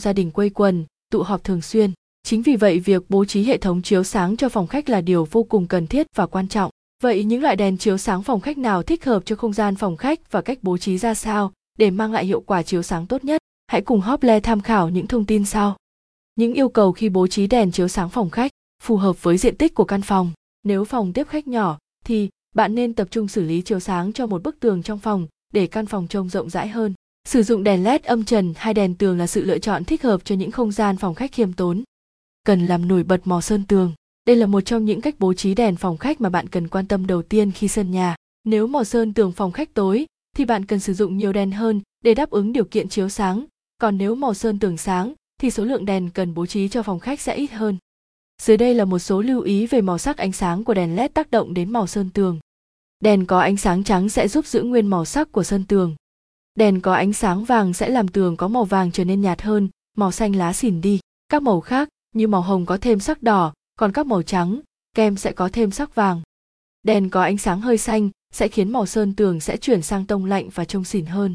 gia đình quây quần, tụ họp thường xuyên. Chính vì vậy việc bố trí hệ thống chiếu sáng cho phòng khách là điều vô cùng cần thiết và quan trọng. Vậy những loại đèn chiếu sáng phòng khách nào thích hợp cho không gian phòng khách và cách bố trí ra sao để mang lại hiệu quả chiếu sáng tốt nhất? Hãy cùng Hople tham khảo những thông tin sau. Những yêu cầu khi bố trí đèn chiếu sáng phòng khách phù hợp với diện tích của căn phòng. Nếu phòng tiếp khách nhỏ thì bạn nên tập trung xử lý chiếu sáng cho một bức tường trong phòng để căn phòng trông rộng rãi hơn. Sử dụng đèn LED âm trần hay đèn tường là sự lựa chọn thích hợp cho những không gian phòng khách khiêm tốn. Cần làm nổi bật màu sơn tường. Đây là một trong những cách bố trí đèn phòng khách mà bạn cần quan tâm đầu tiên khi sơn nhà. Nếu màu sơn tường phòng khách tối, thì bạn cần sử dụng nhiều đèn hơn để đáp ứng điều kiện chiếu sáng. Còn nếu màu sơn tường sáng, thì số lượng đèn cần bố trí cho phòng khách sẽ ít hơn. Dưới đây là một số lưu ý về màu sắc ánh sáng của đèn LED tác động đến màu sơn tường. Đèn có ánh sáng trắng sẽ giúp giữ nguyên màu sắc của sơn tường. Đèn có ánh sáng vàng sẽ làm tường có màu vàng trở nên nhạt hơn, màu xanh lá xỉn đi. Các màu khác như màu hồng có thêm sắc đỏ, còn các màu trắng, kem sẽ có thêm sắc vàng. Đèn có ánh sáng hơi xanh sẽ khiến màu sơn tường sẽ chuyển sang tông lạnh và trông xỉn hơn.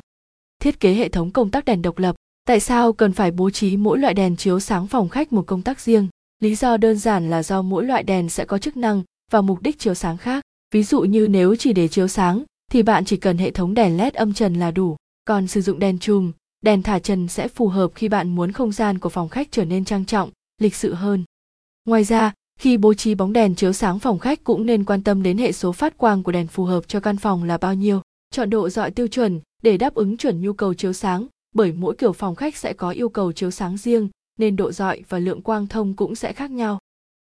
Thiết kế hệ thống công tắc đèn độc lập. Tại sao cần phải bố trí mỗi loại đèn chiếu sáng phòng khách một công tắc riêng? Lý do đơn giản là do mỗi loại đèn sẽ có chức năng và mục đích chiếu sáng khác. Ví dụ như nếu chỉ để chiếu sáng thì bạn chỉ cần hệ thống đèn LED âm trần là đủ. Còn sử dụng đèn chùm, đèn thả trần sẽ phù hợp khi bạn muốn không gian của phòng khách trở nên trang trọng, lịch sự hơn. Ngoài ra, khi bố trí bóng đèn chiếu sáng phòng khách cũng nên quan tâm đến hệ số phát quang của đèn phù hợp cho căn phòng là bao nhiêu. Chọn độ dọi tiêu chuẩn để đáp ứng chuẩn nhu cầu chiếu sáng, bởi mỗi kiểu phòng khách sẽ có yêu cầu chiếu sáng riêng, nên độ dọi và lượng quang thông cũng sẽ khác nhau.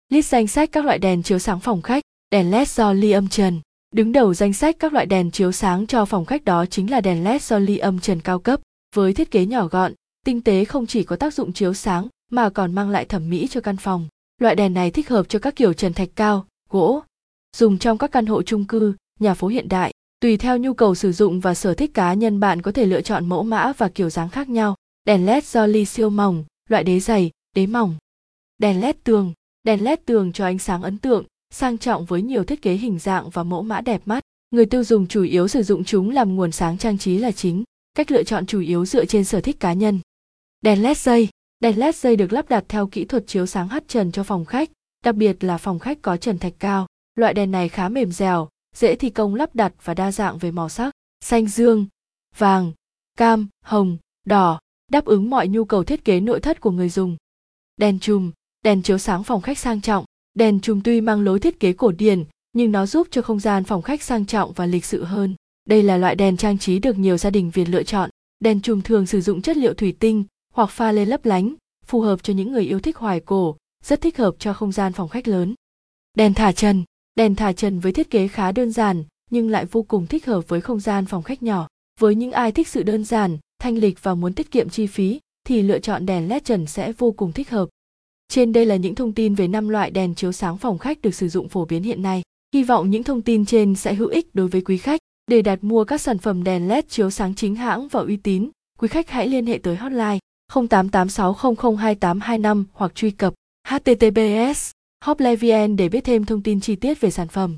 List danh sách các loại đèn chiếu sáng phòng khách, đèn LED do ly âm trần. Đứng đầu danh sách các loại đèn chiếu sáng cho phòng khách đó chính là đèn LED do ly âm trần cao cấp, với thiết kế nhỏ gọn, tinh tế không chỉ có tác dụng chiếu sáng mà còn mang lại thẩm mỹ cho căn phòng. Loại đèn này thích hợp cho các kiểu trần thạch cao, gỗ, dùng trong các căn hộ chung cư, nhà phố hiện đại. Tùy theo nhu cầu sử dụng và sở thích cá nhân bạn có thể lựa chọn mẫu mã và kiểu dáng khác nhau. Đèn LED do ly siêu mỏng, loại đế dày, đế mỏng. Đèn LED tường, đèn LED tường cho ánh sáng ấn tượng, sang trọng với nhiều thiết kế hình dạng và mẫu mã đẹp mắt. Người tiêu dùng chủ yếu sử dụng chúng làm nguồn sáng trang trí là chính. Cách lựa chọn chủ yếu dựa trên sở thích cá nhân. Đèn LED dây, Đèn LED dây được lắp đặt theo kỹ thuật chiếu sáng hắt trần cho phòng khách, đặc biệt là phòng khách có trần thạch cao. Loại đèn này khá mềm dẻo, dễ thi công lắp đặt và đa dạng về màu sắc, xanh dương, vàng, cam, hồng, đỏ, đáp ứng mọi nhu cầu thiết kế nội thất của người dùng. Đèn chùm, đèn chiếu sáng phòng khách sang trọng. Đèn chùm tuy mang lối thiết kế cổ điển, nhưng nó giúp cho không gian phòng khách sang trọng và lịch sự hơn. Đây là loại đèn trang trí được nhiều gia đình Việt lựa chọn. Đèn chùm thường sử dụng chất liệu thủy tinh, hoặc pha lên lấp lánh, phù hợp cho những người yêu thích hoài cổ, rất thích hợp cho không gian phòng khách lớn. Đèn thả trần, đèn thả trần với thiết kế khá đơn giản nhưng lại vô cùng thích hợp với không gian phòng khách nhỏ. Với những ai thích sự đơn giản, thanh lịch và muốn tiết kiệm chi phí thì lựa chọn đèn led trần sẽ vô cùng thích hợp. Trên đây là những thông tin về 5 loại đèn chiếu sáng phòng khách được sử dụng phổ biến hiện nay. Hy vọng những thông tin trên sẽ hữu ích đối với quý khách. Để đặt mua các sản phẩm đèn LED chiếu sáng chính hãng và uy tín, quý khách hãy liên hệ tới hotline 0886002825 hoặc truy cập https hoplevn để biết thêm thông tin chi tiết về sản phẩm.